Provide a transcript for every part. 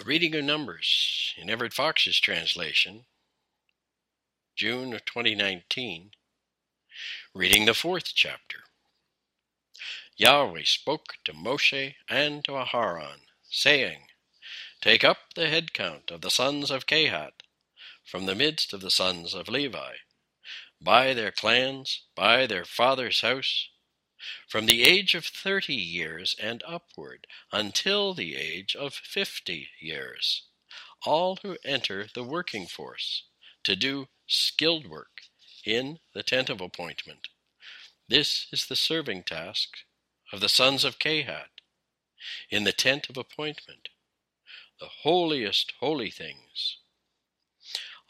A reading of Numbers in Everett Fox's translation, June of 2019, reading the fourth chapter. Yahweh spoke to Moshe and to Aharon, saying, Take up the head count of the sons of Kehat from the midst of the sons of Levi, by their clans, by their father's house, from the age of thirty years and upward until the age of fifty years, all who enter the working force to do skilled work in the tent of appointment. This is the serving task of the sons of Kehat in the tent of appointment, the holiest holy things.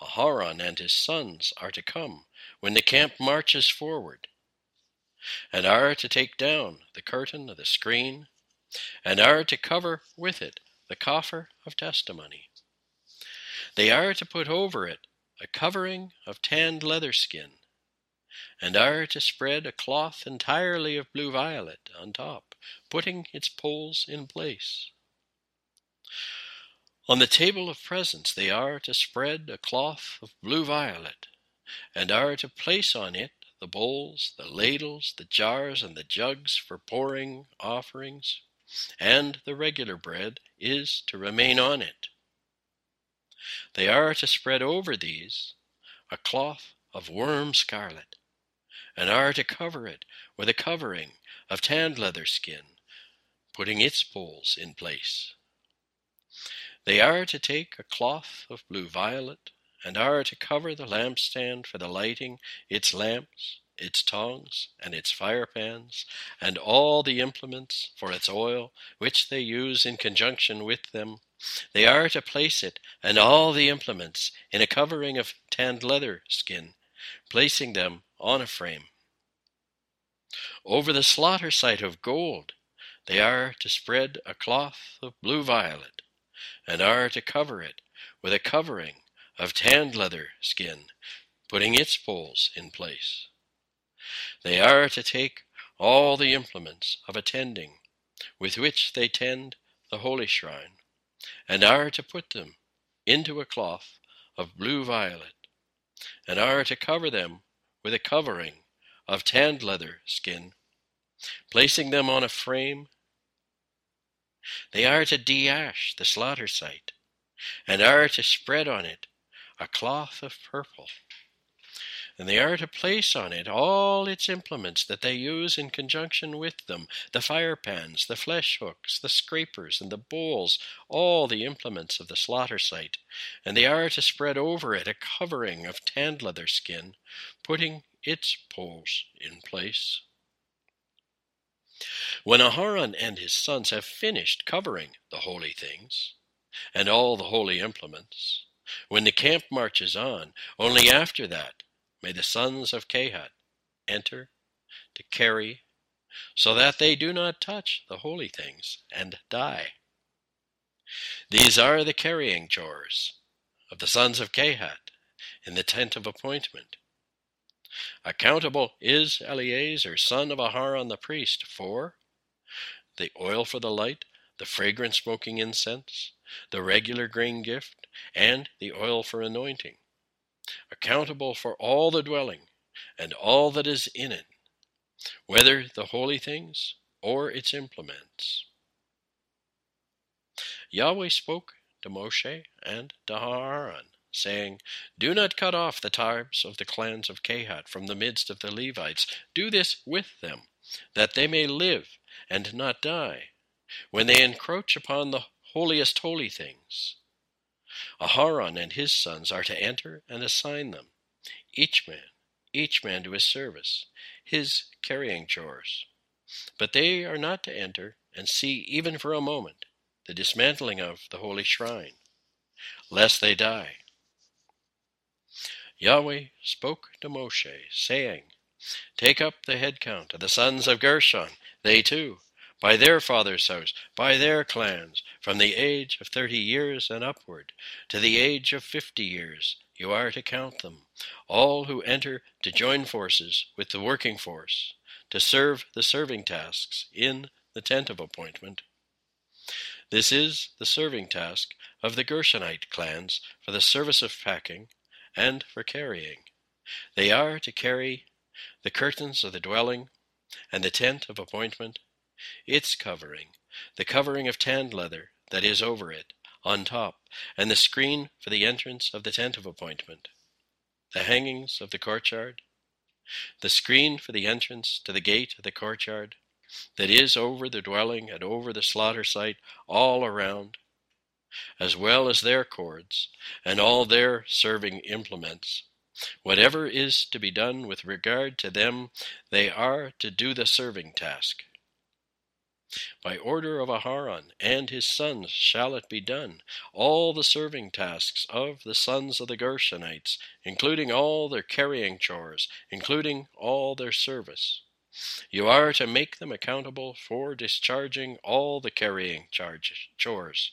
Aharon and his sons are to come when the camp marches forward and are to take down the curtain of the screen, and are to cover with it the coffer of testimony. They are to put over it a covering of tanned leather skin, and are to spread a cloth entirely of blue violet on top, putting its poles in place. On the table of presents they are to spread a cloth of blue violet, and are to place on it the bowls, the ladles, the jars, and the jugs for pouring offerings, and the regular bread is to remain on it. They are to spread over these a cloth of worm scarlet, and are to cover it with a covering of tanned leather skin, putting its poles in place. They are to take a cloth of blue violet, and are to cover the lampstand for the lighting, its lamps, its tongs, and its firepans, and all the implements for its oil, which they use in conjunction with them. They are to place it and all the implements in a covering of tanned leather skin, placing them on a frame. Over the slaughter site of gold, they are to spread a cloth of blue violet, and are to cover it with a covering of tanned leather skin, putting its poles in place. They are to take all the implements of attending with which they tend the holy shrine, and are to put them into a cloth of blue violet, and are to cover them with a covering of tanned leather skin, placing them on a frame. They are to de-ash the slaughter site, and are to spread on it a cloth of purple. And they are to place on it all its implements that they use in conjunction with them the fire pans, the flesh hooks, the scrapers, and the bowls, all the implements of the slaughter site. And they are to spread over it a covering of tanned leather skin, putting its poles in place. When Aharon and his sons have finished covering the holy things, and all the holy implements, when the camp marches on, only after that may the sons of Kehat enter to carry, so that they do not touch the holy things and die. These are the carrying chores of the sons of Kehat in the tent of appointment. Accountable is Eleazar, son of Aharon the priest, for the oil for the light, the fragrant smoking incense, the regular grain gift, and the oil for anointing, accountable for all the dwelling and all that is in it, whether the holy things or its implements. Yahweh spoke to Moshe and to Aaron, saying, Do not cut off the tribes of the clans of Kehat from the midst of the Levites. Do this with them, that they may live and not die, when they encroach upon the holiest holy things. Aharon and his sons are to enter and assign them, each man, each man to his service, his carrying chores. But they are not to enter and see even for a moment the dismantling of the holy shrine, lest they die. Yahweh spoke to Moshe, saying, Take up the head count of the sons of Gershon, they too by their father's house, by their clans, from the age of thirty years and upward, to the age of fifty years, you are to count them, all who enter to join forces with the working force, to serve the serving tasks in the tent of appointment. This is the serving task of the Gershonite clans for the service of packing and for carrying. They are to carry the curtains of the dwelling and the tent of appointment, its covering, the covering of tanned leather that is over it, on top, and the screen for the entrance of the tent of appointment, the hangings of the courtyard, the screen for the entrance to the gate of the courtyard, that is over the dwelling and over the slaughter site all around, as well as their cords and all their serving implements. Whatever is to be done with regard to them, they are to do the serving task. By order of Aharon and his sons shall it be done, all the serving tasks of the sons of the Gershonites, including all their carrying chores, including all their service. You are to make them accountable for discharging all the carrying charge, chores.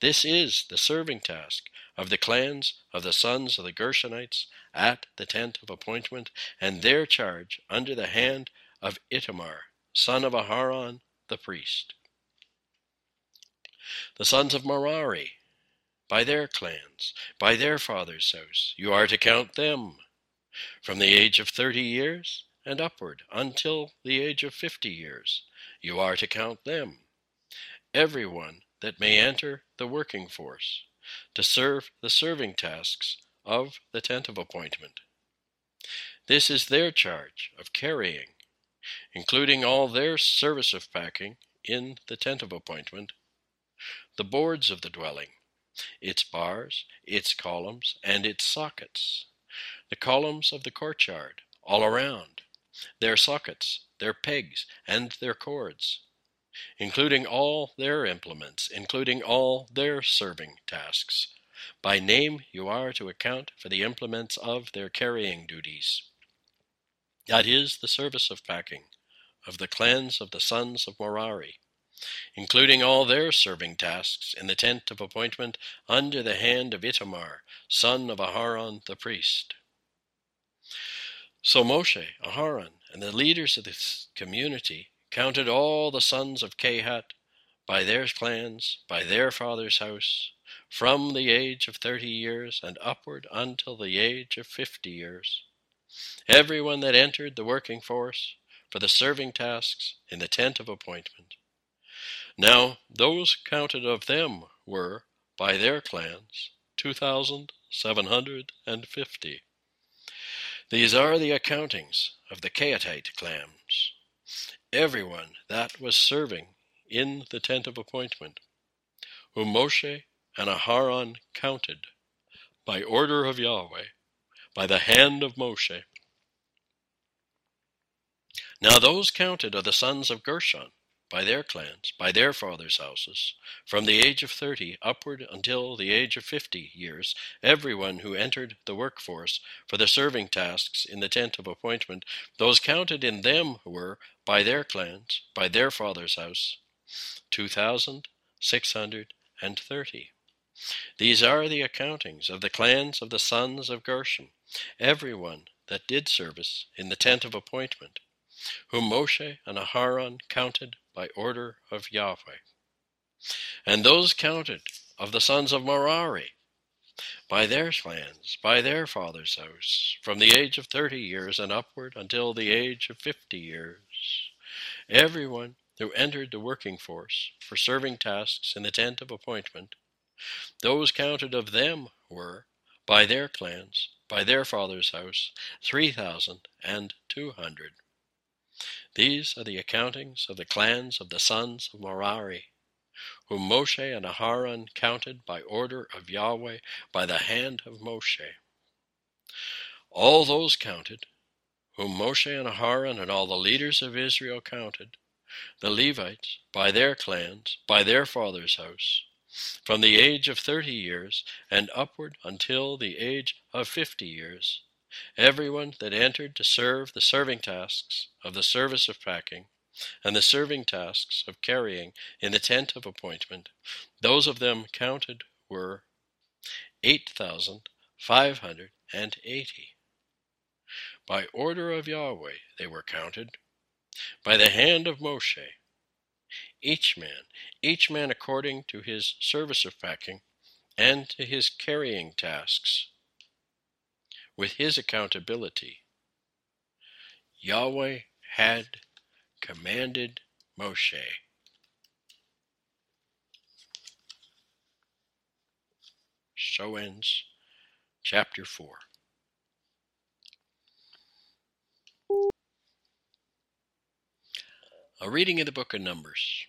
This is the serving task of the clans of the sons of the Gershonites at the tent of appointment, and their charge under the hand of Itamar, son of Aharon the priest. The sons of Merari, by their clans, by their father's house, you are to count them, from the age of thirty years and upward until the age of fifty years. You are to count them, every one that may enter the working force, to serve the serving tasks of the tent of appointment. This is their charge of carrying including all their service of packing in the tent of appointment, the boards of the dwelling, its bars, its columns, and its sockets, the columns of the courtyard all around, their sockets, their pegs, and their cords, including all their implements, including all their serving tasks. By name you are to account for the implements of their carrying duties. That is the service of packing of the clans of the sons of Merari, including all their serving tasks in the tent of appointment under the hand of Itamar, son of Aharon the priest. So Moshe, Aharon, and the leaders of the community counted all the sons of Kehat by their clans, by their father's house, from the age of thirty years and upward until the age of fifty years everyone that entered the working force for the serving tasks in the tent of appointment. Now those counted of them were, by their clans, two thousand seven hundred and fifty. These are the accountings of the Kehatite clans, everyone that was serving in the tent of appointment, whom Moshe and Aharon counted by order of Yahweh by the hand of Moshe. Now those counted are the sons of Gershon, by their clans, by their fathers' houses, from the age of thirty upward until the age of fifty years, everyone who entered the workforce for the serving tasks in the tent of appointment, those counted in them were, by their clans, by their father's house, two thousand six hundred and thirty. These are the accountings of the clans of the sons of Gershon, everyone that did service in the tent of appointment, whom Moshe and Aharon counted by order of Yahweh. And those counted of the sons of Merari, by their clans, by their father's house, from the age of thirty years and upward until the age of fifty years. Everyone who entered the working force for serving tasks in the tent of appointment, those counted of them were, by their clans, by their father's house, three thousand and two hundred. These are the accountings of the clans of the sons of Merari, whom Moshe and Aharon counted by order of Yahweh by the hand of Moshe. All those counted, whom Moshe and Aharon and all the leaders of Israel counted, the Levites, by their clans, by their father's house, from the age of thirty years and upward until the age of fifty years, everyone that entered to serve the serving tasks of the service of packing and the serving tasks of carrying in the tent of appointment, those of them counted were eight thousand five hundred and eighty. By order of Yahweh they were counted, by the hand of Moshe, each man, each man according to his service of packing, and to his carrying tasks with his accountability, Yahweh had commanded Moshe. So ends chapter 4. A reading of the book of Numbers,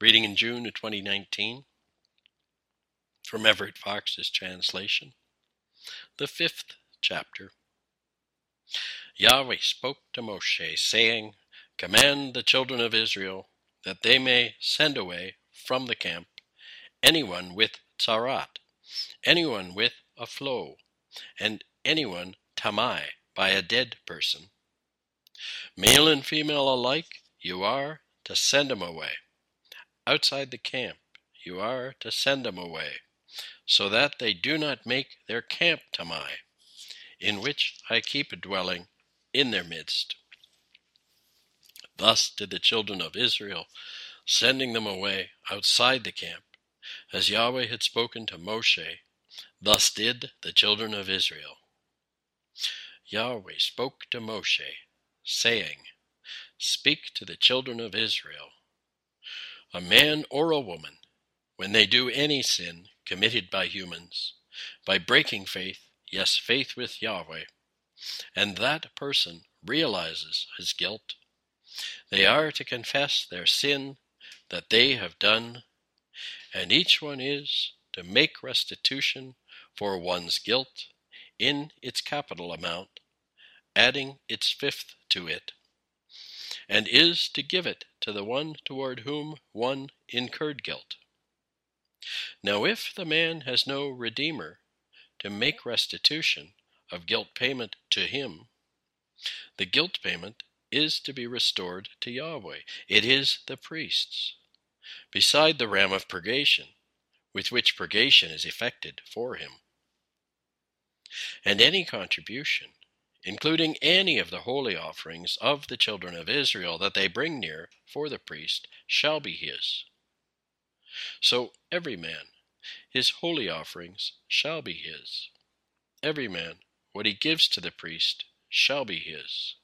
reading in June of 2019 from Everett Fox's translation, the fifth chapter. Yahweh spoke to Moshe, saying, Command the children of Israel that they may send away from the camp anyone with tzarat, anyone with a flow, and anyone tamai by a dead person. Male and female alike, you are to send them away. Outside the camp, you are to send them away, so that they do not make their camp tamai, in which I keep a dwelling in their midst. Thus did the children of Israel, sending them away outside the camp, as Yahweh had spoken to Moshe, thus did the children of Israel. Yahweh spoke to Moshe, saying, Speak to the children of Israel. A man or a woman, when they do any sin committed by humans, by breaking faith, yes, faith with Yahweh, and that person realizes his guilt, they are to confess their sin that they have done, and each one is to make restitution for one's guilt in its capital amount, adding its fifth to it and is to give it to the one toward whom one incurred guilt. Now, if the man has no redeemer to make restitution of guilt payment to him, the guilt payment is to be restored to Yahweh. It is the priest's, beside the ram of purgation, with which purgation is effected for him. And any contribution including any of the holy offerings of the children of Israel that they bring near for the priest, shall be his. So every man, his holy offerings shall be his. Every man, what he gives to the priest, shall be his.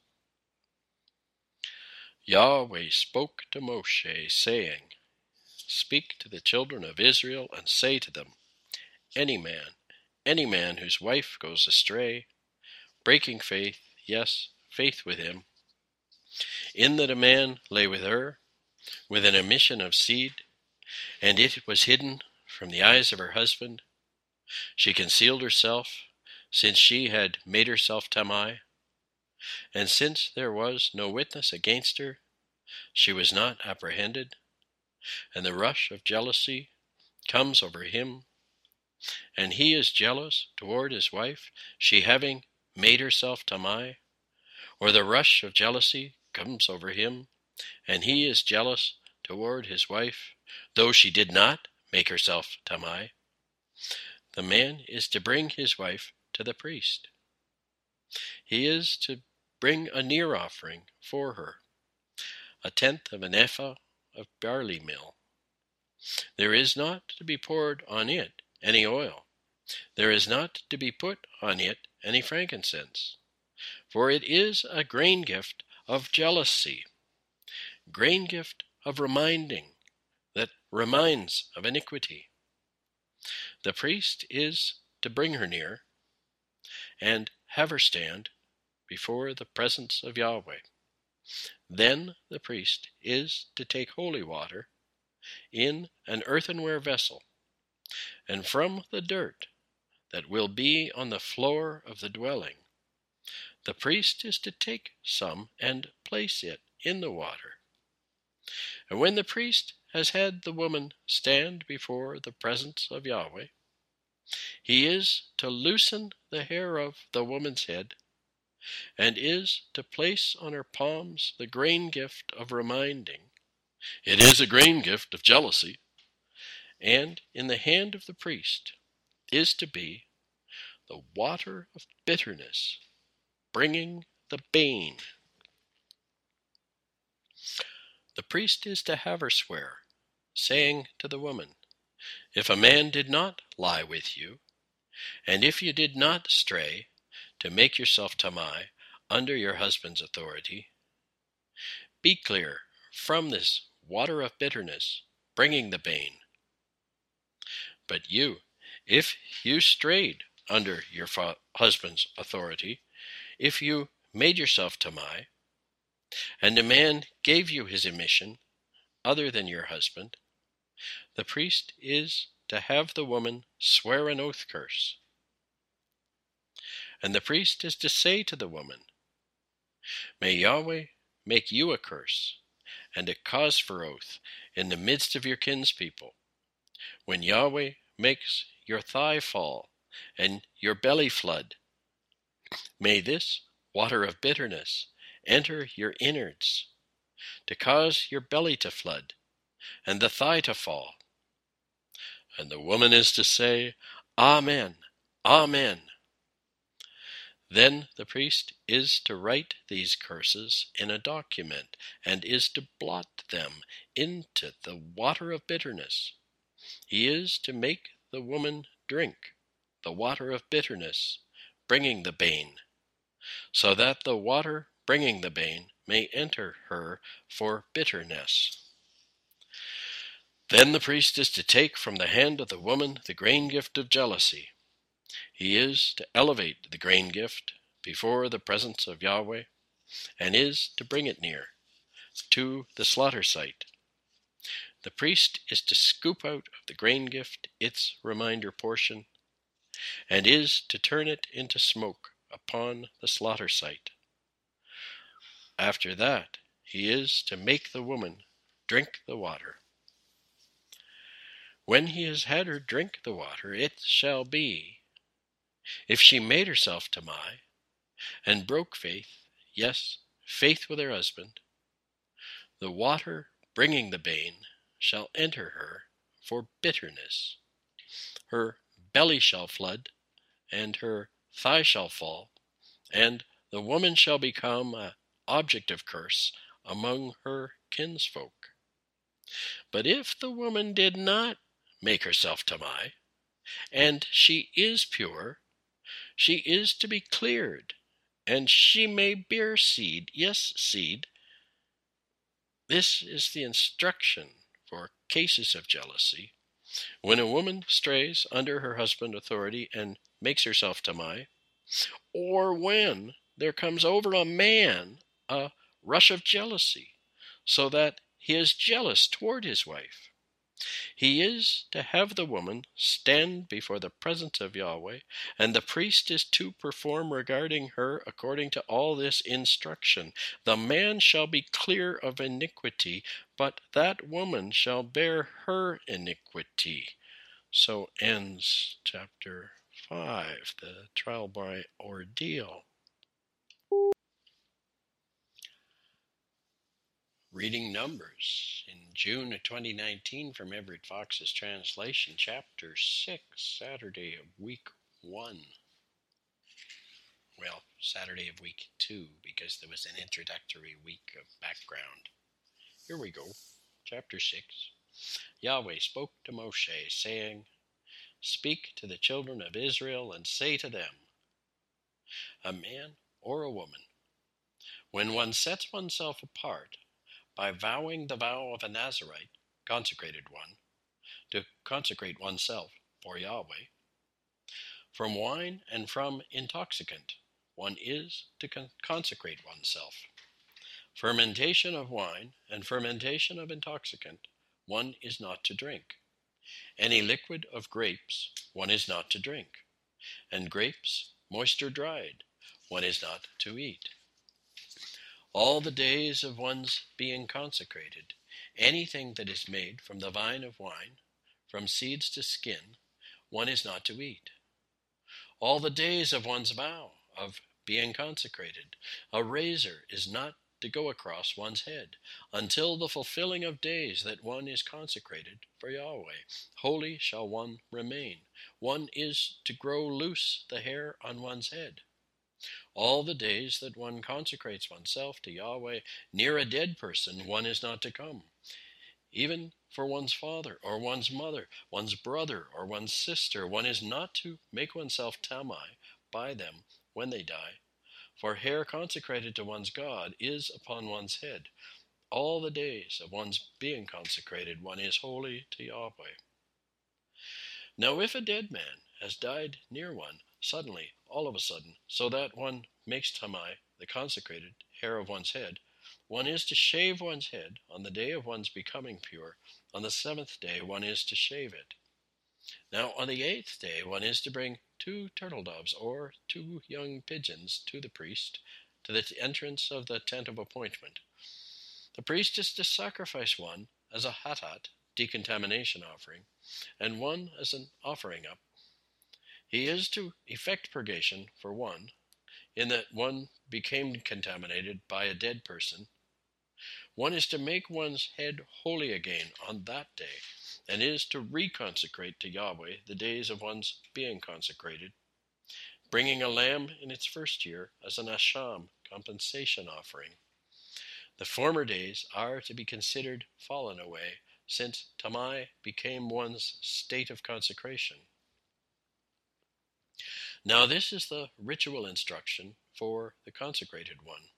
Yahweh spoke to Moshe, saying, Speak to the children of Israel and say to them, Any man, any man whose wife goes astray, breaking faith, yes, faith with him, in that a man lay with her, with an emission of seed, and it was hidden from the eyes of her husband. She concealed herself, since she had made herself Tamai, and since there was no witness against her, she was not apprehended, and the rush of jealousy comes over him, and he is jealous toward his wife, she having made herself Tamai, or the rush of jealousy comes over him, and he is jealous toward his wife, though she did not make herself Tamai, the man is to bring his wife to the priest. He is to bring a near offering for her, a tenth of an ephah of barley meal. There is not to be poured on it any oil. There is not to be put on it any frankincense, for it is a grain gift of jealousy, grain gift of reminding that reminds of iniquity. The priest is to bring her near and have her stand before the presence of Yahweh. Then the priest is to take holy water in an earthenware vessel, and from the dirt that will be on the floor of the dwelling. The priest is to take some and place it in the water. And when the priest has had the woman stand before the presence of Yahweh, he is to loosen the hair of the woman's head, and is to place on her palms the grain gift of reminding. It is a grain gift of jealousy. And in the hand of the priest is to be the water of bitterness, bringing the bane. The priest is to have her swear, saying to the woman, if a man did not lie with you, and if you did not stray to make yourself tamai under your husband's authority, be clear from this water of bitterness, bringing the bane. But you, if you strayed under your fa- husband's authority, if you made yourself tamai, and a man gave you his emission other than your husband, the priest is to have the woman swear an oath curse. And the priest is to say to the woman, May Yahweh make you a curse and a cause for oath in the midst of your kinspeople, when Yahweh makes your thigh fall and your belly flood. May this water of bitterness enter your innards, to cause your belly to flood, and the thigh to fall. And the woman is to say, Amen, Amen. Then the priest is to write these curses in a document, and is to blot them into the water of bitterness. He is to make the woman drink the water of bitterness, bringing the bane, so that the water bringing the bane may enter her for bitterness. Then the priest is to take from the hand of the woman the grain gift of jealousy. He is to elevate the grain gift before the presence of Yahweh, and is to bring it near to the slaughter site. The priest is to scoop out of the grain gift its reminder portion, and is to turn it into smoke upon the slaughter site. After that, he is to make the woman drink the water. When he has had her drink the water, it shall be, if she made herself tamai, and broke faith, yes, faith with her husband, the water bringing the bane shall enter her for bitterness. Her belly shall flood, and her thigh shall fall, and the woman shall become an object of curse among her kinsfolk. But if the woman did not make herself tamai, and she is pure, she is to be cleared, and she may bear seed, yes, seed. This is the instruction cases of jealousy. When a woman strays under her husband's authority and makes herself tamai, or when there comes over a man a rush of jealousy, so that he is jealous toward his wife. He is to have the woman stand before the presence of Yahweh, and the priest is to perform regarding her according to all this instruction. The man shall be clear of iniquity, but that woman shall bear her iniquity. So ends chapter 5, the trial by ordeal. Reading Numbers in June of 2019 from Everett Fox's translation, Chapter 6, Saturday of Week 1. Well, Saturday of Week 2, because there was an introductory week of background. Here we go. Chapter 6. Yahweh spoke to Moshe, saying, Speak to the children of Israel and say to them, A man or a woman, when one sets oneself apart, by vowing the vow of a Nazarite, consecrated one, to consecrate oneself for Yahweh. From wine and from intoxicant, one is to con- consecrate oneself. Fermentation of wine and fermentation of intoxicant, one is not to drink. Any liquid of grapes, one is not to drink. And grapes, moisture dried, one is not to eat all the days of one's being consecrated, anything that is made from the vine of wine, from seeds to skin, one is not to eat. All the days of one's vow of being consecrated, a razor is not to go across one's head until the fulfilling of days that one is consecrated for Yahweh. Holy shall one remain. One is to grow loose the hair on one's head all the days that one consecrates oneself to Yahweh, near a dead person one is not to come. even for one's father or one's mother, one's brother or one's sister. One is not to make oneself tamai by them when they die, for hair consecrated to one's God is upon one's head. All the days of one's being consecrated, one is holy to Yahweh. Now, if a dead man has died near one, suddenly, all of a sudden, so that one makes tamai, the consecrated hair of one's head, one is to shave one's head on the day of one's becoming pure. On the seventh day, one is to shave it. Now, on the eighth day, one is to bring two turtle doves or two young pigeons to the priest to the entrance of the tent of appointment. The priest is to sacrifice one as a hatat, decontamination offering, and one as an offering up. He is to effect purgation for one, in that one became contaminated by a dead person. One is to make one's head holy again on that day, and is to reconsecrate to Yahweh the days of one's being consecrated, bringing a lamb in its first year as an asham compensation offering. The former days are to be considered fallen away, since Tamai became one's state of consecration. Now, this is the ritual instruction for the consecrated one.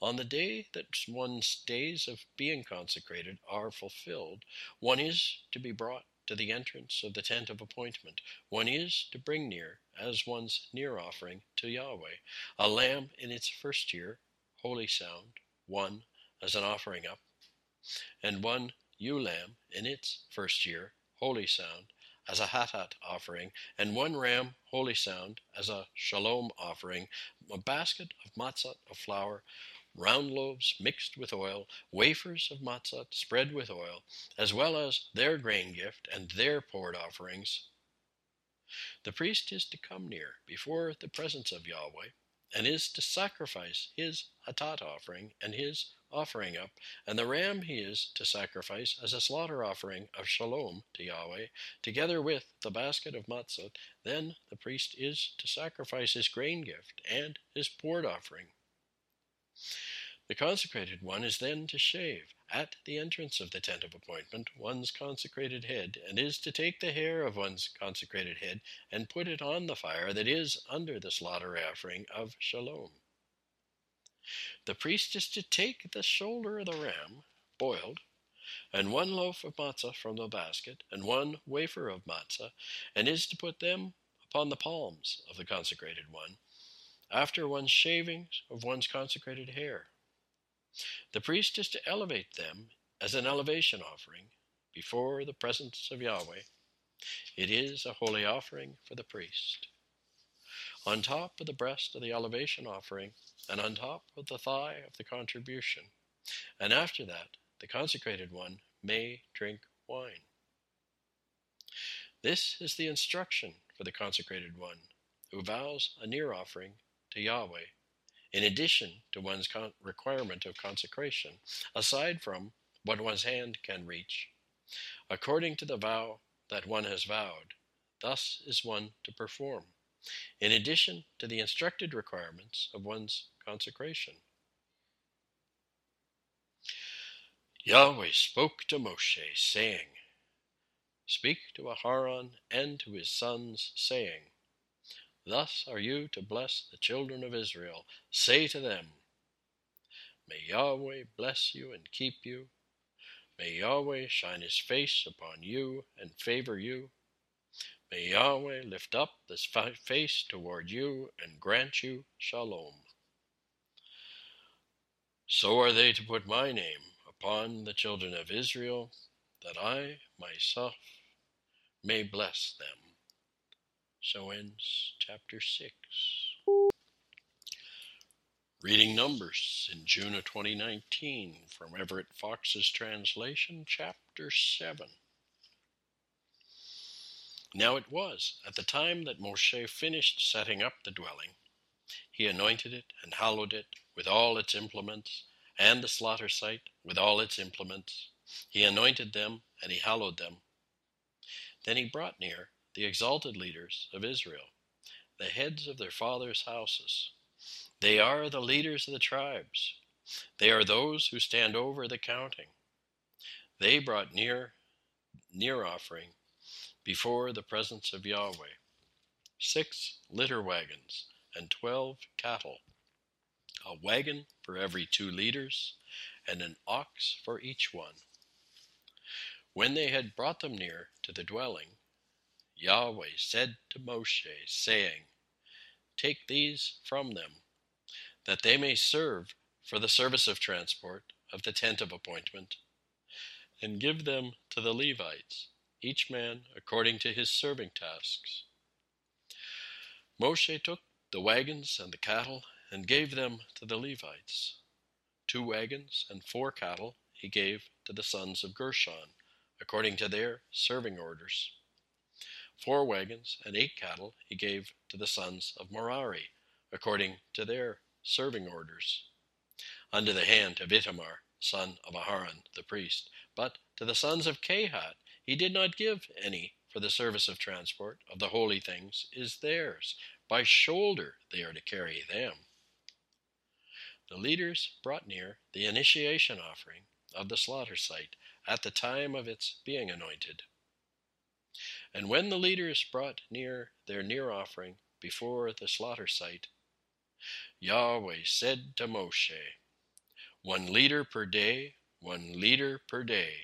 On the day that one's days of being consecrated are fulfilled, one is to be brought to the entrance of the tent of appointment. One is to bring near, as one's near offering to Yahweh, a lamb in its first year, holy sound, one as an offering up, and one ewe lamb in its first year, holy sound, as a hatat offering, and one ram, holy sound, as a shalom offering, a basket of matzah of flour, round loaves mixed with oil, wafers of matzah spread with oil, as well as their grain gift and their poured offerings. The priest is to come near before the presence of Yahweh, and is to sacrifice his hatat offering and his offering up, and the ram he is to sacrifice as a slaughter offering of shalom to Yahweh, together with the basket of matzot, Then the priest is to sacrifice his grain gift and his poured offering. The consecrated one is then to shave, at the entrance of the tent of appointment, one's consecrated head, and is to take the hair of one's consecrated head and put it on the fire that is under the slaughter offering of shalom. The priest is to take the shoulder of the ram, boiled, and one loaf of matzah from the basket, and one wafer of matzah, and is to put them upon the palms of the consecrated one, after one's shaving of one's consecrated hair. The priest is to elevate them as an elevation offering before the presence of Yahweh. It is a holy offering for the priest. On top of the breast of the elevation offering, and on top of the thigh of the contribution, and after that, the consecrated one may drink wine. This is the instruction for the consecrated one who vows a near offering to Yahweh in addition to one's con- requirement of consecration, aside from what one's hand can reach, according to the vow that one has vowed. Thus is one to perform, in addition to the instructed requirements of one's consecration. Yahweh spoke to Moshe, saying, Speak to Aharon and to his sons, saying, Thus are you to bless the children of Israel. Say to them, May Yahweh bless you and keep you. May Yahweh shine his face upon you and favor you. May Yahweh lift up his face toward you and grant you shalom. So are they to put my name upon the children of Israel, that I myself may bless them. So ends chapter 6. Reading Numbers in June of 2019 from Everett Fox's translation, chapter 7. Now it was, at the time that Moshe finished setting up the dwelling, he anointed it and hallowed it with all its implements, and the slaughter site with all its implements. He anointed them and he hallowed them. Then he brought near the exalted leaders of Israel, the heads of their fathers' houses. They are the leaders of the tribes. They are those who stand over the counting. they brought near near offering before the presence of Yahweh six litter wagons and twelve cattle, a wagon for every two leaders, and an ox for each one. When they had brought them near to the dwelling, Yahweh said to Moshe, saying, Take these from them, that they may serve for the service of transport of the tent of appointment, and give them to the Levites, each man according to his serving tasks. Moshe took the wagons and the cattle and gave them to the Levites. Two wagons and four cattle he gave to the sons of Gershon, according to their serving orders. Four wagons and eight cattle he gave to the sons of Merari, according to their serving orders, under the hand of Itamar, son of Aharon the priest. But to the sons of Kehat he did not give any, for the service of transport of the holy things is theirs. By shoulder they are to carry them. The leaders brought near the initiation offering of the slaughter site at the time of its being anointed. And when the leaders brought near their near offering before the slaughter site, Yahweh said to Moshe, One leader per day, one leader per day,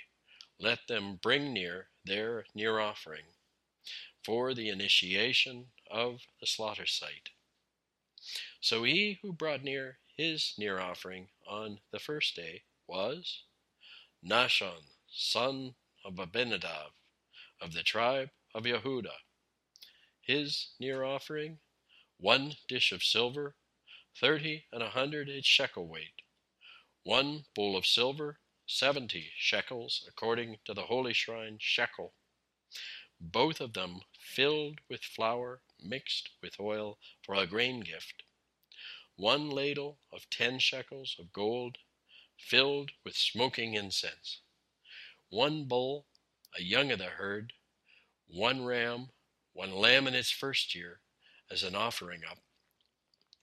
let them bring near their near offering for the initiation of the slaughter site. So he who brought near his near offering on the first day was Nahshon, son of Abinadab, of the tribe of Yehudah. His near offering, one dish of silver, thirty and a hundred its shekel weight, one bowl of silver, seventy shekels, according to the holy shrine shekel, both of them filled with flour mixed with oil for a grain gift, one ladle of ten shekels of gold filled with smoking incense, one bull, a young of the herd, one ram, one lamb in its first year as an offering up,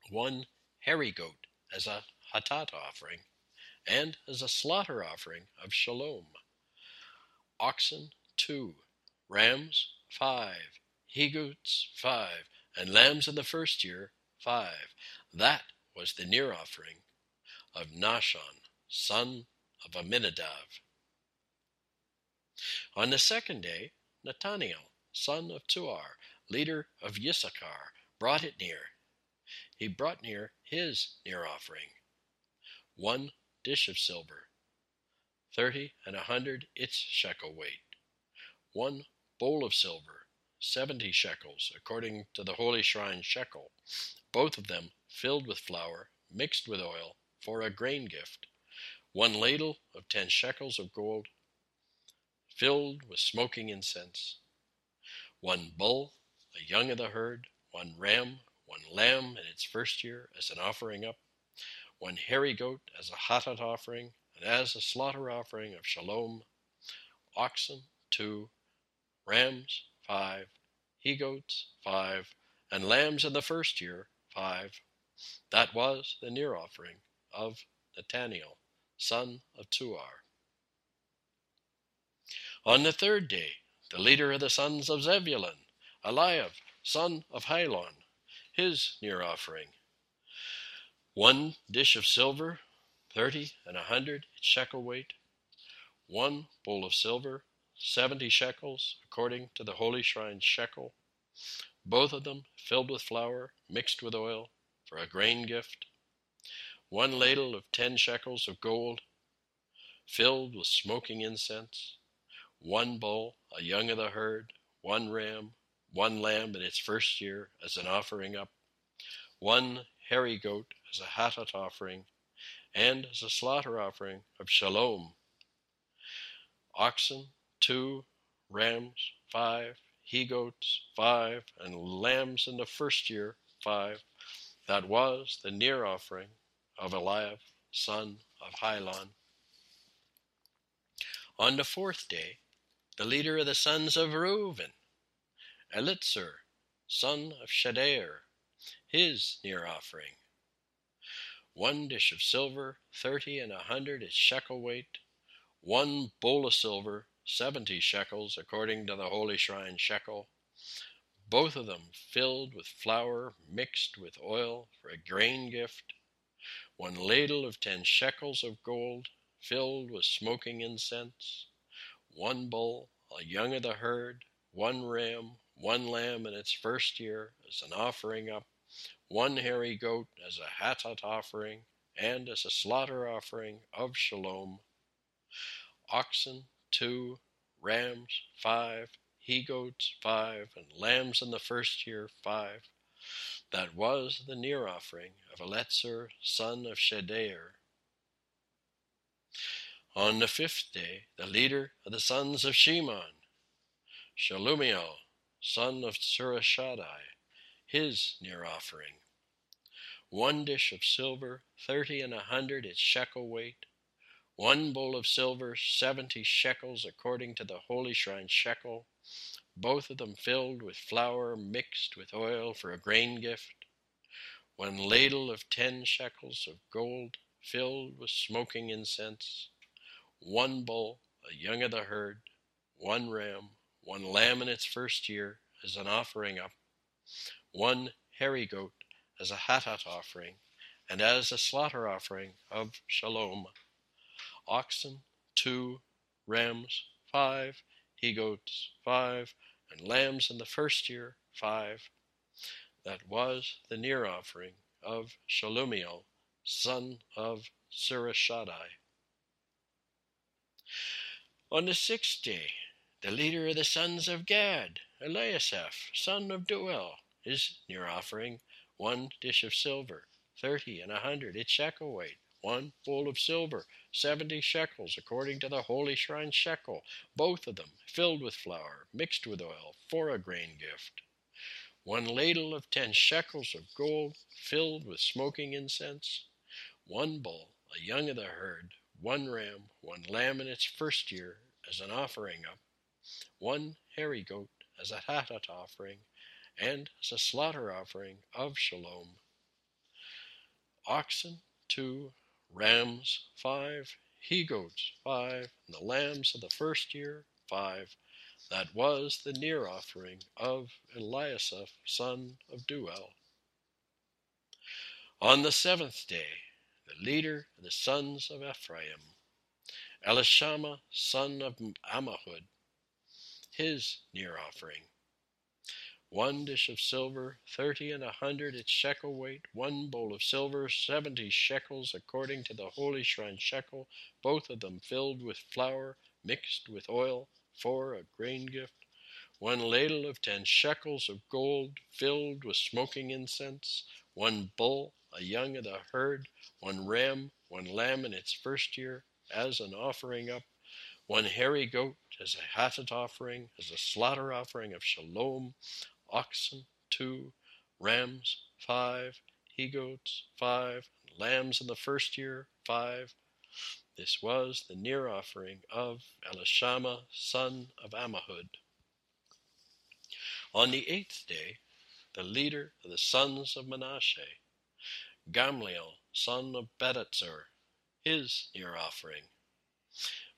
one hairy goat as a hatat offering, and as a slaughter offering of shalom. Oxen two, rams five, he goats five, and lambs in the first year five. That was the near offering of Nahshon, son of Amminadab. On the second day, Nathaniel, son of Tzuar, leader of Issachar, brought it near. He brought near his near offering, one dish of silver, thirty and a hundred its shekel weight, one bowl of silver, seventy shekels, according to the holy shrine shekel, both of them filled with flour, mixed with oil, for a grain gift, one ladle of ten shekels of gold, filled with smoking incense, one bull, a young of the herd, one ram, one lamb in its first year as an offering up, one hairy goat as a hatat offering, and as a slaughter offering of shalom, oxen two, rams five, he goats five, and lambs in the first year five. That was the near offering of Nathaniel, son of Tzuar. On the third day, the leader of the sons of Zebulun, Eliab, son of Helon, his near offering. One dish of silver, thirty and a hundred shekel weight, one bowl of silver, seventy shekels, according to the holy shrine shekel, both of them filled with flour, mixed with oil, for a grain gift, one ladle of ten shekels of gold, filled with smoking incense, one bull, a young of the herd, one ram, one lamb in its first year as an offering up, one hairy goat as a hatat offering, and as a slaughter offering of shalom, oxen two, rams five, he goats five, and lambs in the first year five. That was the near offering of Eliab, son of Helon. On the fourth day, the leader of the sons of Reuben, Elitzur, son of Shedeur, his near offering. One dish of silver, thirty and a hundred its shekel weight, one bowl of silver, seventy shekels, according to the holy shrine shekel, both of them filled with flour mixed with oil for a grain gift, one ladle of ten shekels of gold, filled with smoking incense, one bull, a young of the herd, one ram, one lamb in its first year as an offering up, one hairy goat as a hatat offering, and as a slaughter offering of shalom, oxen two, rams five, he goats five, and lambs in the first year five. That was the near offering of Elitzur, son of Shedeur. On the fifth day, the leader of the sons of Shimon, Shalumiel, son of Tzurishaddai, his near offering. One dish of silver, thirty and a hundred its shekel weight. One bowl of silver, seventy shekels according to the holy shrine shekel. Both of them filled with flour mixed with oil for a grain gift. One ladle of ten shekels of gold filled with smoking incense. One bull, a young of the herd. One ram, one lamb in its first year as an offering up, one hairy goat as a hatat offering, and as a slaughter offering of shalom, oxen two, rams five, he goats five, and lambs in the first year five. That was the near offering of Shalumiel, son of Tzurishaddai. On the sixth day, the leader of the sons of Gad, Eliasaph, son of Deuel, his near offering, one dish of silver, thirty and a hundred its shekel weight, one bowl of silver, seventy shekels, according to the holy shrine shekel, both of them filled with flour, mixed with oil, for a grain gift. One ladle of ten shekels of gold, filled with smoking incense. One bull, a young of the herd, one ram, one lamb in its first year, as an offering up one hairy goat as a hatat offering, and as a slaughter offering of shalom. Oxen two, rams five, he goats five, and the lambs of the first year five. That was the near offering of Eliasaph, son of Deuel. On the seventh day, the leader of the sons of Ephraim, Elishama, son of Ammihud, his near offering. One dish of silver, thirty and a hundred its shekel weight, one bowl of silver, seventy shekels according to the holy shrine shekel, both of them filled with flour mixed with oil for a grain gift, one ladle of ten shekels of gold filled with smoking incense, one bull, a young of the herd, one ram, one lamb in its first year, as an offering up, one hairy goat as a hatat offering, as a slaughter offering of shalom, oxen two, rams five, he goats five, lambs in the first year five. This was the near offering of Elishama, son of Ammihud. On the eighth day, the leader of the sons of Manasseh, Gamliel, son of Pedahzur, his near offering,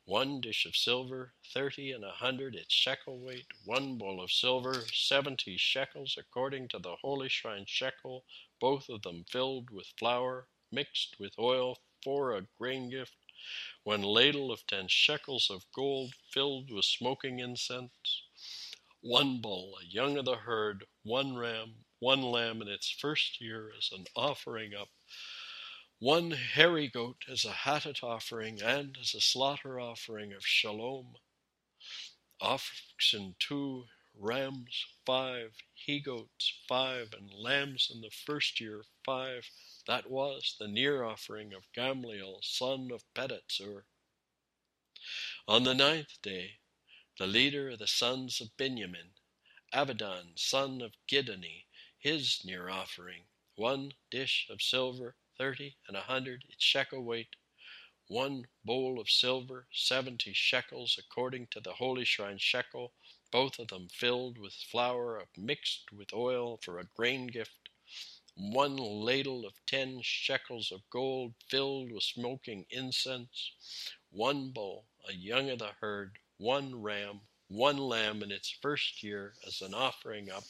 one dish of silver, thirty and a hundred its shekel weight, one bowl of silver, seventy shekels according to the holy shrine shekel, both of them filled with flour, mixed with oil for a grain gift, one ladle of ten shekels of gold filled with smoking incense, one bull, a young of the herd, one ram, one lamb in its first year as an offering up one hairy goat as a hatat offering and as a slaughter offering of shalom, oxen two, rams five, he goats five, and lambs in the first year five. That was the near offering of Gamliel, son of Pedahzur. On the ninth day, the leader of the sons of Benjamin, Abidan, son of Gidoni, his near offering, one dish of silver thirty and a hundred its shekel weight, one bowl of silver, seventy shekels according to the holy shrine shekel, both of them filled with flour uh, mixed with oil for a grain gift, one ladle of ten shekels of gold filled with smoking incense, one bowl, a young of the herd, one ram, one lamb in its first year as an offering up,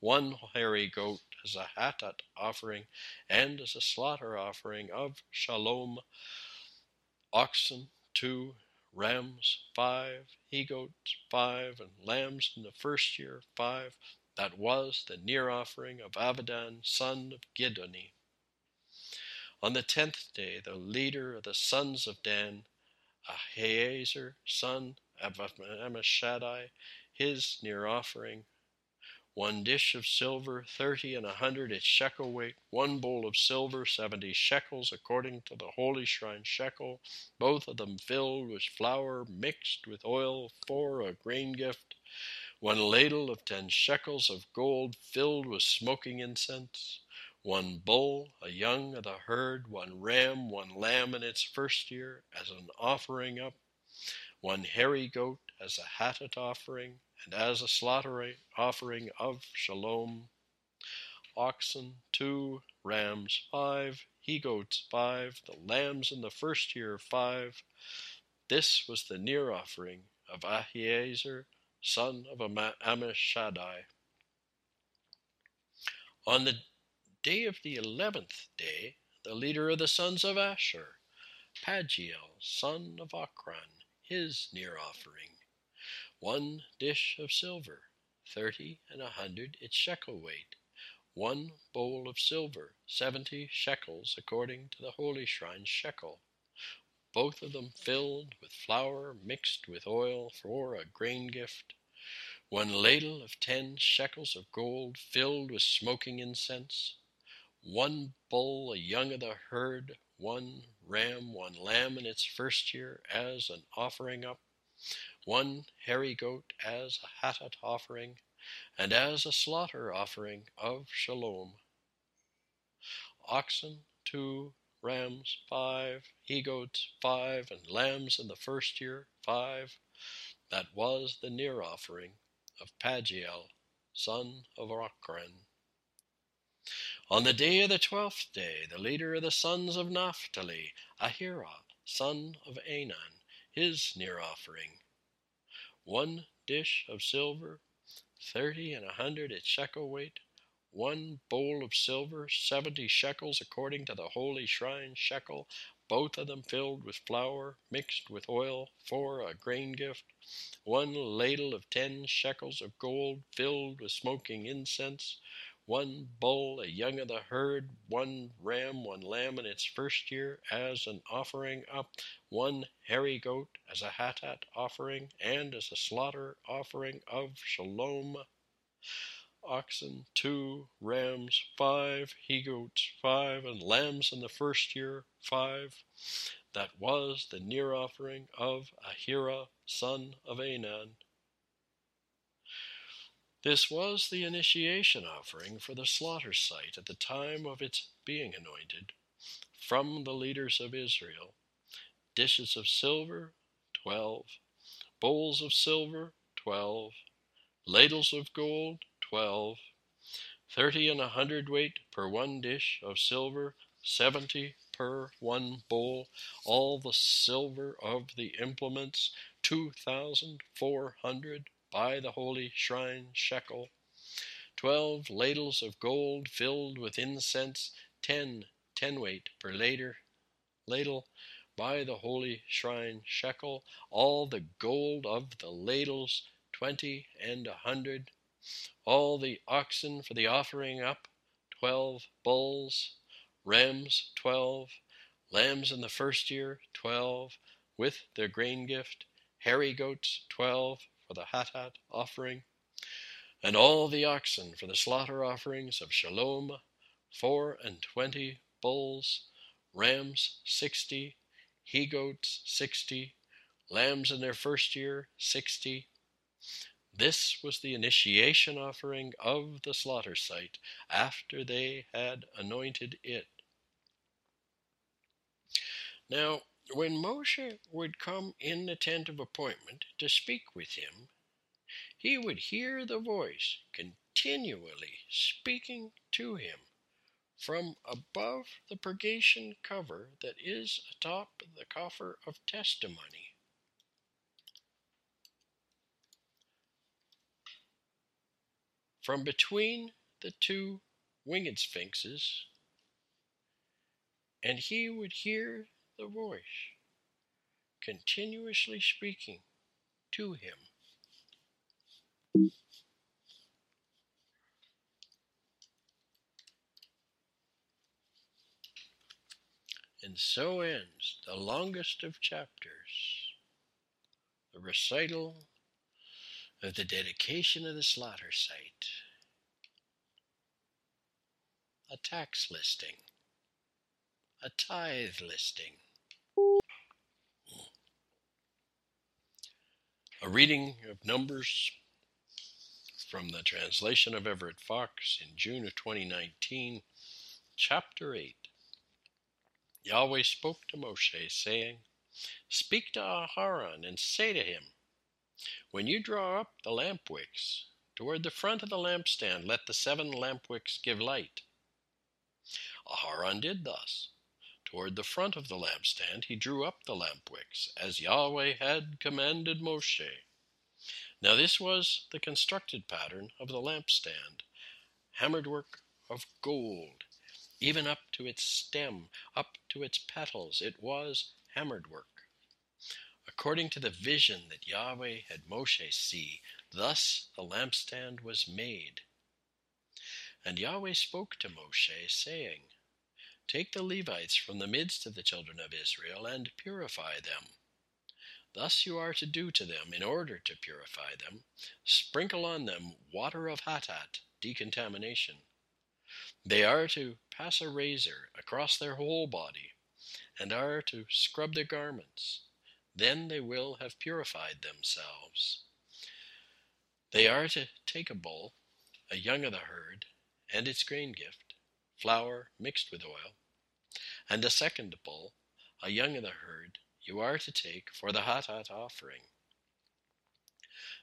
one hairy goat as a hatat offering, and as a slaughter offering of shalom, oxen, two, rams, five, he goats, five, and lambs in the first year, five. That was the near offering of Abidan, son of Gidoni. On the tenth day, the leader of the sons of Dan, Ahiezer, son of Ammishaddai, his near offering, one dish of silver, thirty and a hundred its shekel weight, one bowl of silver, seventy shekels according to the holy shrine shekel, both of them filled with flour mixed with oil for a grain gift, one ladle of ten shekels of gold filled with smoking incense, one bull, a young of the herd, one ram, one lamb in its first year, as an offering up, one hairy goat as a hattat offering, and as a slaughter offering of shalom, oxen two, rams five, he goats five, the lambs in the first year five. This was the near offering of Ahiezer, son of Ammishaddai. On the day of the eleventh day, the leader of the sons of Asher, Pagiel, son of Ochran, his near offering, one dish of silver, thirty and a hundred its shekel weight, one bowl of silver, seventy shekels according to the holy shrine shekel, both of them filled with flour mixed with oil for a grain gift, one ladle of ten shekels of gold filled with smoking incense, one bull, a young of the herd, one ram, one lamb in its first year as an offering up, one hairy goat as a hattat offering, and as a slaughter offering of shalom. Oxen, two, rams, five, he goats, five, and lambs in the first year, five. That was the near offering of Pagiel, son of Ochran. On the day of the twelfth day, the leader of the sons of Naphtali, Ahira, son of Enan, his near offering. One dish of silver, thirty and a hundred its shekel weight, one bowl of silver, seventy shekels according to the holy shrine shekel, both of them filled with flour mixed with oil for a grain gift, one ladle of ten shekels of gold filled with smoking incense, one bull, a young of the herd, one ram, one lamb in its first year as an offering up, one hairy goat as a hattat offering, and as a slaughter offering of shalom. Oxen, two, rams, five, he goats, five, and lambs in the first year, five. That was the near offering of Ahira, son of Enan. This was the initiation offering for the slaughter site at the time of its being anointed from the leaders of Israel. Dishes of silver, twelve. Bowls of silver, twelve. Ladles of gold, twelve, thirty and a hundredweight per one dish of silver, seventy per one bowl. All the silver of the implements, two thousand four hundred by the holy shrine shekel, twelve ladles of gold filled with incense, ten ten weight per ladle, ladle by the holy shrine shekel, all the gold of the ladles, twenty and a hundred, all the oxen for the offering up, twelve bulls, rams, twelve, lambs in the first year, twelve, with their grain gift, hairy goats, twelve, for the Hattat offering, and all the oxen for the slaughter offerings of Shalom, four and twenty bulls, rams sixty, he goats sixty, lambs in their first year sixty. This was the initiation offering of the slaughter site after they had anointed it. Now, when Moshe would come in the tent of appointment to speak with him, he would hear the voice continually speaking to him from above the purgation cover that is atop the coffer of testimony. From between the two winged sphinxes, and he would hear the voice continuously speaking to him. And so ends the longest of chapters, the recital of the dedication of the slaughter site, a tax listing, a tithe listing, a reading of Numbers from the translation of Everett Fox in June of 2019, chapter 8. Yahweh spoke to Moshe, saying, Speak to Aharon and say to him, When you draw up the lamp wicks, toward the front of the lampstand let the seven lamp wicks give light. Aharon did thus. Toward the front of the lampstand he drew up the lamp wicks, as Yahweh had commanded Moshe. Now this was the constructed pattern of the lampstand, hammered work of gold even up to its stem, up to its petals. It was hammered work. According to the vision that Yahweh had Moshe see, thus the lampstand was made. And Yahweh spoke to Moshe, saying, Take the Levites from the midst of the children of Israel and purify them. Thus you are to do to them in order to purify them. Sprinkle on them water of Hatat, decontamination. They are to pass a razor across their whole body, and are to scrub their garments. Then they will have purified themselves. They are to take a bull, a young of the herd, and its grain gift, flour mixed with oil, and a second bull, a young of the herd, you are to take for the Hatat offering.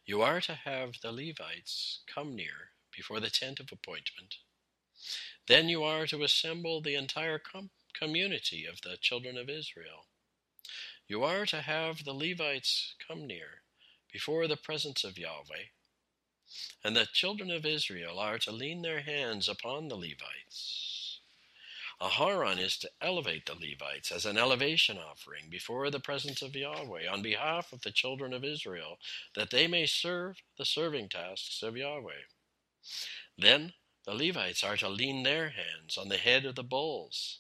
You are to have the Levites come near before the tent of appointment then you are to assemble the entire com- community of the children of Israel. You are to have the Levites come near before the presence of Yahweh, and the children of Israel are to lean their hands upon the Levites. Aharon is to elevate the Levites as an elevation offering before the presence of Yahweh on behalf of the children of Israel, that they may serve the serving tasks of Yahweh. Then the Levites are to lean their hands on the head of the bulls.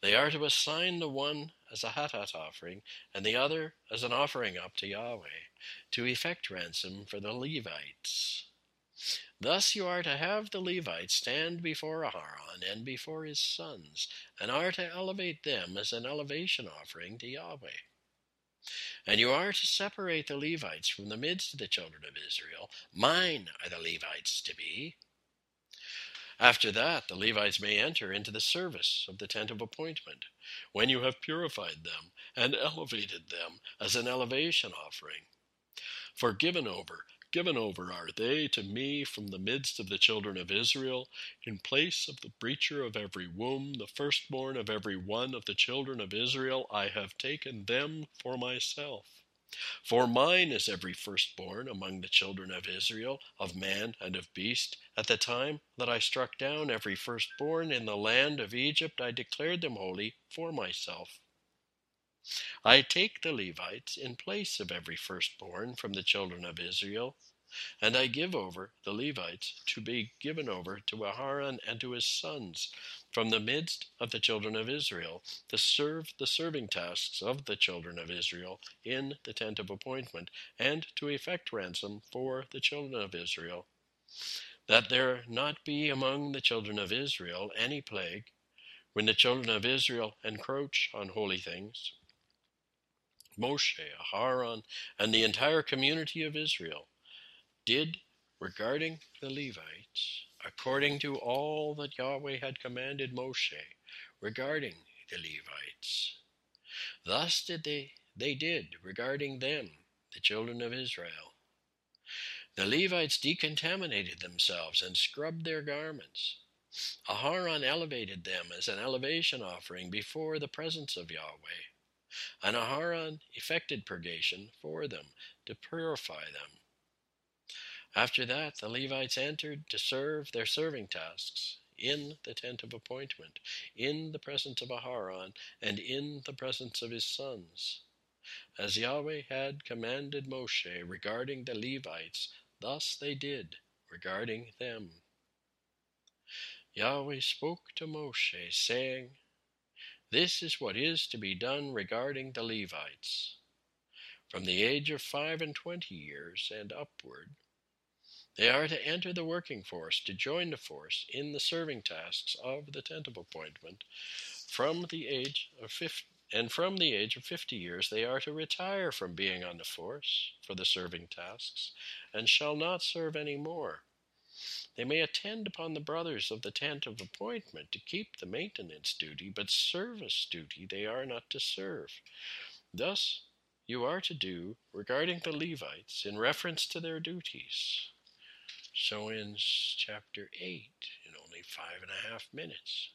They are to assign the one as a hatat offering and the other as an offering up to Yahweh, to effect ransom for the Levites. Thus you are to have the Levites stand before Aharon and before his sons, and are to elevate them as an elevation offering to Yahweh. And you are to separate the Levites from the midst of the children of Israel. Mine are the Levites to be, after that, the Levites may enter into the service of the tent of appointment, when you have purified them and elevated them as an elevation offering. For given over, given over are they to me from the midst of the children of Israel, in place of the breacher of every womb, the firstborn of every one of the children of Israel, I have taken them for myself. For mine is every firstborn among the children of Israel, of man and of beast. At the time that I struck down every firstborn in the land of Egypt, I declared them holy for myself. I take the Levites in place of every firstborn from the children of Israel, and I give over the Levites to be given over to Aharon and to his sons from the midst of the children of Israel to serve the serving tasks of the children of Israel in the tent of appointment, and to effect ransom for the children of Israel, that there not be among the children of Israel any plague when the children of Israel encroach on holy things. Moshe, Aharon, and the entire community of Israel did regarding the Levites according to all that Yahweh had commanded Moshe regarding the Levites. Thus did they they did regarding them, the children of Israel. The Levites decontaminated themselves and scrubbed their garments. Aharon elevated them as an elevation offering before the presence of Yahweh, and Aharon effected purgation for them to purify them After that, the Levites entered to serve their serving tasks in the tent of appointment, in the presence of Aharon, and in the presence of his sons. As Yahweh had commanded Moshe regarding the Levites, thus they did regarding them. Yahweh spoke to Moshe, saying, This is what is to be done regarding the Levites. From the age of five and twenty years and upward, they are to enter the working force, to join the force in the serving tasks of the tent of appointment. From the age of 50, and from the age of 50 years they are to retire from being on the force for the serving tasks, and shall not serve any more. They may attend upon the brothers of the tent of appointment to keep the maintenance duty, but service duty they are not to serve. Thus you are to do regarding the Levites in reference to their duties. So ends chapter 8 in only five and a half minutes.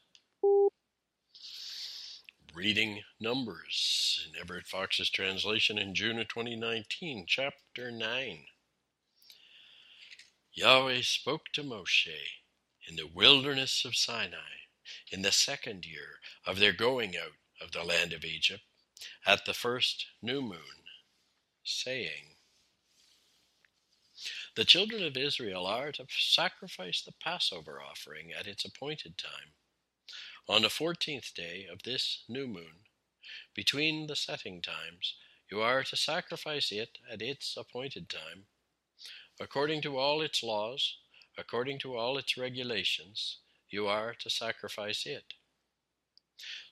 Reading Numbers in Everett Fox's translation in June of 2019, chapter 9. Yahweh spoke to Moshe in the wilderness of Sinai in the second year of their going out of the land of Egypt at the first new moon, saying, The children of Israel are to sacrifice the Passover offering at its appointed time. On the fourteenth day of this new moon, between the setting times, you are to sacrifice it at its appointed time According to all its laws, according to all its regulations, you are to sacrifice it.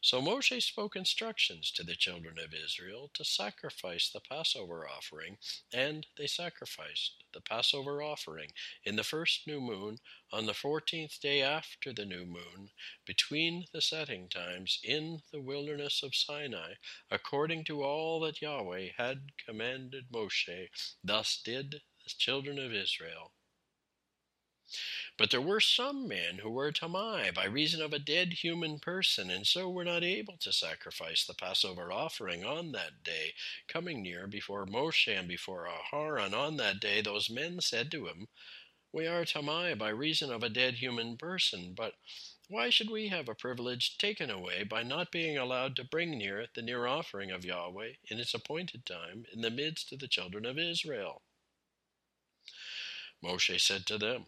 So Moshe spoke instructions to the children of Israel to sacrifice the Passover offering, and they sacrificed the Passover offering in the first new moon on the fourteenth day after the new moon, between the setting times in the wilderness of Sinai, according to all that Yahweh had commanded Moshe. Thus did the children of Israel. But there were some men who were tamai by reason of a dead human person, and so were not able to sacrifice the Passover offering on that day. Coming near before Moshe and before Aharon on that day, those men said to him, We are tamai by reason of a dead human person, but why should we have a privilege taken away by not being allowed to bring near the near offering of Yahweh in its appointed time in the midst of the children of Israel? Moshe said to them,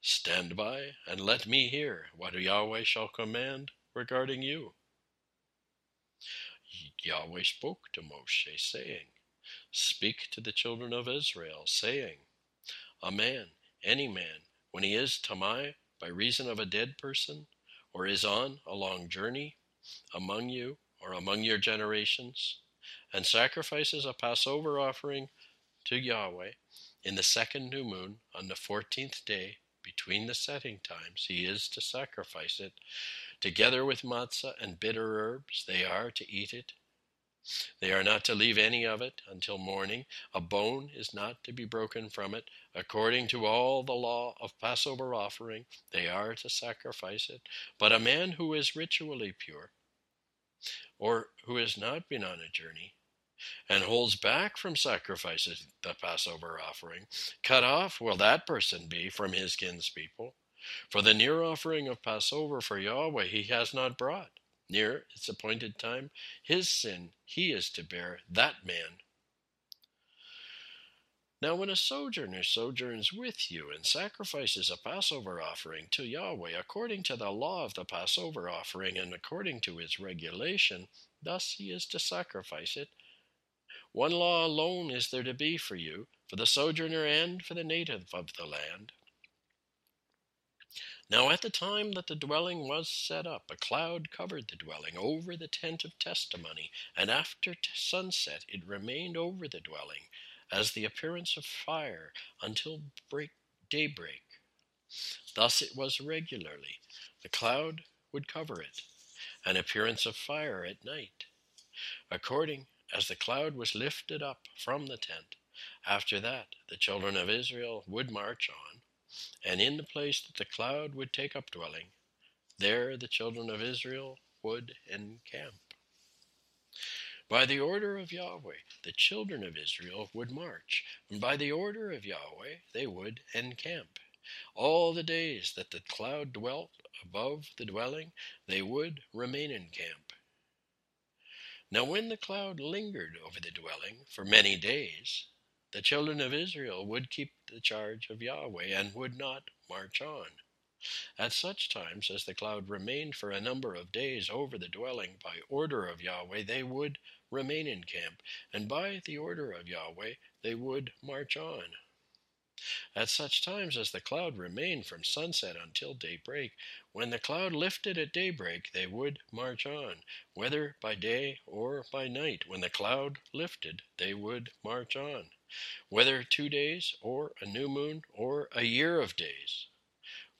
Stand by and let me hear what Yahweh shall command regarding you. Yahweh spoke to Moshe, saying, Speak to the children of Israel, saying, A man, any man, when he is tamai by reason of a dead person, or is on a long journey among you or among your generations, and sacrifices a Passover offering to Yahweh, in the second new moon, on the fourteenth day, between the setting times, he is to sacrifice it. Together with matzah and bitter herbs, they are to eat it. They are not to leave any of it until morning. A bone is not to be broken from it. According to all the law of Passover offering, they are to sacrifice it. But a man who is ritually pure, or who has not been on a journey, and holds back from sacrificing the Passover offering, cut off will that person be from his kinspeople. For the near offering of Passover for Yahweh he has not brought. Near its appointed time, his sin he is to bear, that man. Now, when a sojourner sojourns with you and sacrifices a Passover offering to Yahweh according to the law of the Passover offering and according to its regulation, thus he is to sacrifice it one law alone is there to be for you, for the sojourner and for the native of the land. Now, at the time that the dwelling was set up, a cloud covered the dwelling over the tent of testimony, and after t- sunset it remained over the dwelling as the appearance of fire until break, daybreak. Thus it was regularly. The cloud would cover it, an appearance of fire at night. According as the cloud was lifted up from the tent. After that, the children of Israel would march on, and in the place that the cloud would take up dwelling, there the children of Israel would encamp. By the order of Yahweh, the children of Israel would march, and by the order of Yahweh, they would encamp. All the days that the cloud dwelt above the dwelling, they would remain in camp. Now, when the cloud lingered over the dwelling for many days, the children of Israel would keep the charge of Yahweh and would not march on. At such times as the cloud remained for a number of days over the dwelling by order of Yahweh, they would remain in camp, and by the order of Yahweh they would march on. At such times as the cloud remained from sunset until daybreak, when the cloud lifted at daybreak, they would march on, whether by day or by night. When the cloud lifted, they would march on, whether two days or a new moon or a year of days.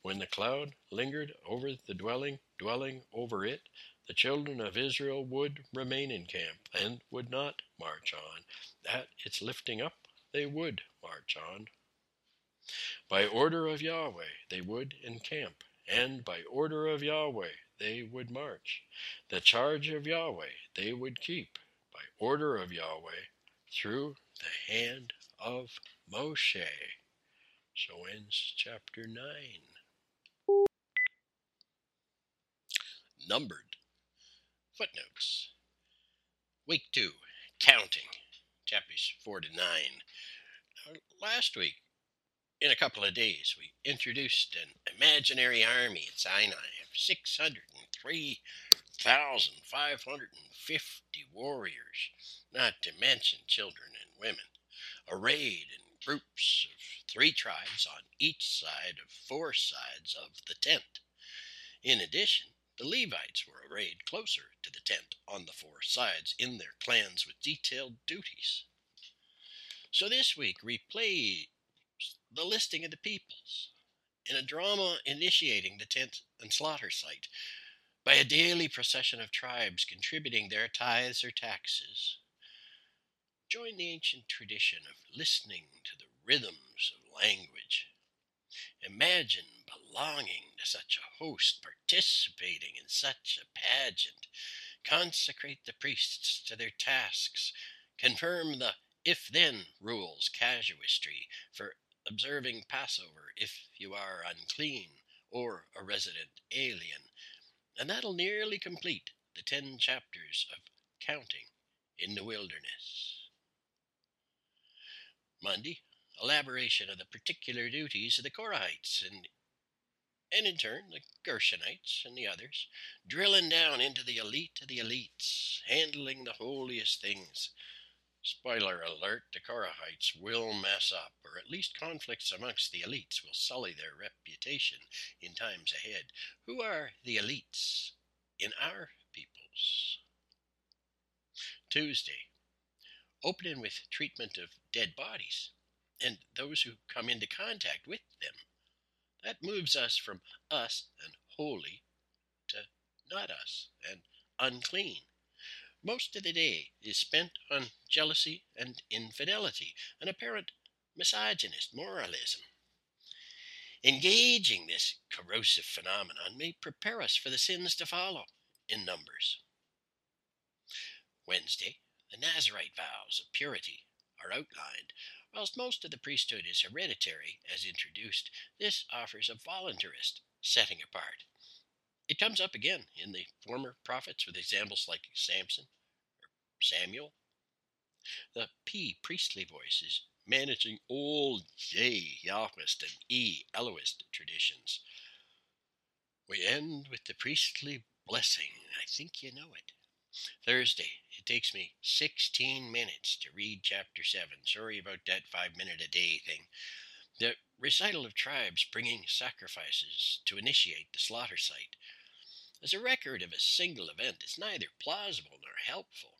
When the cloud lingered over the dwelling, dwelling over it, the children of Israel would remain in camp and would not march on. At its lifting up, they would march on. By order of Yahweh, they would encamp, and by order of Yahweh, they would march. The charge of Yahweh they would keep, by order of Yahweh, through the hand of Moshe. So ends chapter 9. numbered. Footnotes. Week 2, Counting, chapters 4 to 9. last week, in a couple of days, we introduced an imaginary army at Sinai of 603,550 warriors, not to mention children and women, arrayed in groups of three tribes on each side of four sides of the tent. In addition, the Levites were arrayed closer to the tent on the four sides in their clans with detailed duties. So this week we play the listing of the peoples in a drama initiating the tent and slaughter site by a daily procession of tribes contributing their tithes or taxes. Join the ancient tradition of listening to the rhythms of language. Imagine belonging to such a host, participating in such a pageant. Consecrate the priests to their tasks. Confirm the if then rules casuistry for observing Passover if you are unclean or a resident alien. And that'll nearly complete the ten chapters of counting in the wilderness. Monday, elaboration of the particular duties of the Korahites and and in turn the Gershonites and the others, drilling down into the elite of the elites, handling the holiest things. Spoiler alert, the Korahites will mess up, or at least conflicts amongst the elites will sully their reputation in times ahead. Who are the elites in our peoples? Tuesday, opening with treatment of dead bodies and those who come into contact with them. That moves us from us and holy to not us and unclean. Most of the day is spent on jealousy and infidelity, an apparent misogynist moralism. Engaging this corrosive phenomenon may prepare us for the sins to follow in Numbers. Wednesday, the Nazarite vows of purity are outlined, Whilst most of the priesthood is hereditary, as introduced, this offers a voluntarist setting apart. It comes up again in the former prophets with examples like Samson Samuel. The P priestly voice is managing all J Yahwist and E Elohist traditions. We end with the priestly blessing. I think you know it. Thursday, it takes me 16 minutes to read chapter 7. Sorry about that five minute a day thing. The recital of tribes bringing sacrifices to initiate the slaughter site. As a record of a single event, it's neither plausible nor helpful.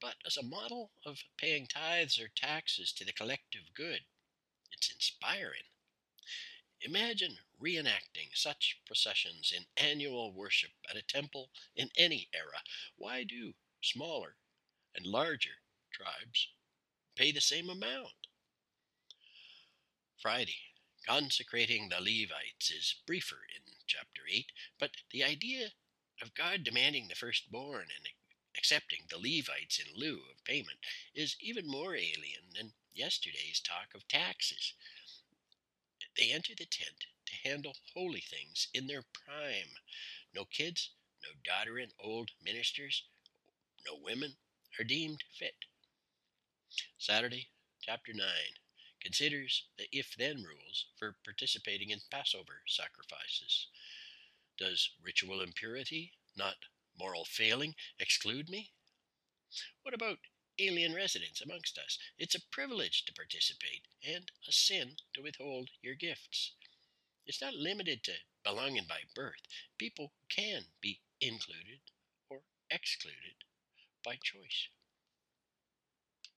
But as a model of paying tithes or taxes to the collective good, it's inspiring. Imagine reenacting such processions in annual worship at a temple in any era. Why do smaller and larger tribes pay the same amount? Friday, consecrating the Levites is briefer in chapter 8, but the idea of God demanding the firstborn and accepting the Levites in lieu of payment is even more alien than yesterday's talk of taxes. They enter the tent to handle holy things in their prime. No kids, no doddering old ministers, no women are deemed fit. Saturday, chapter 9, considers the if then rules for participating in Passover sacrifices. Does ritual impurity, not moral failing, exclude me? What about alien residents amongst us? It's a privilege to participate and a sin to withhold your gifts. It's not limited to belonging by birth. People can be included or excluded by choice.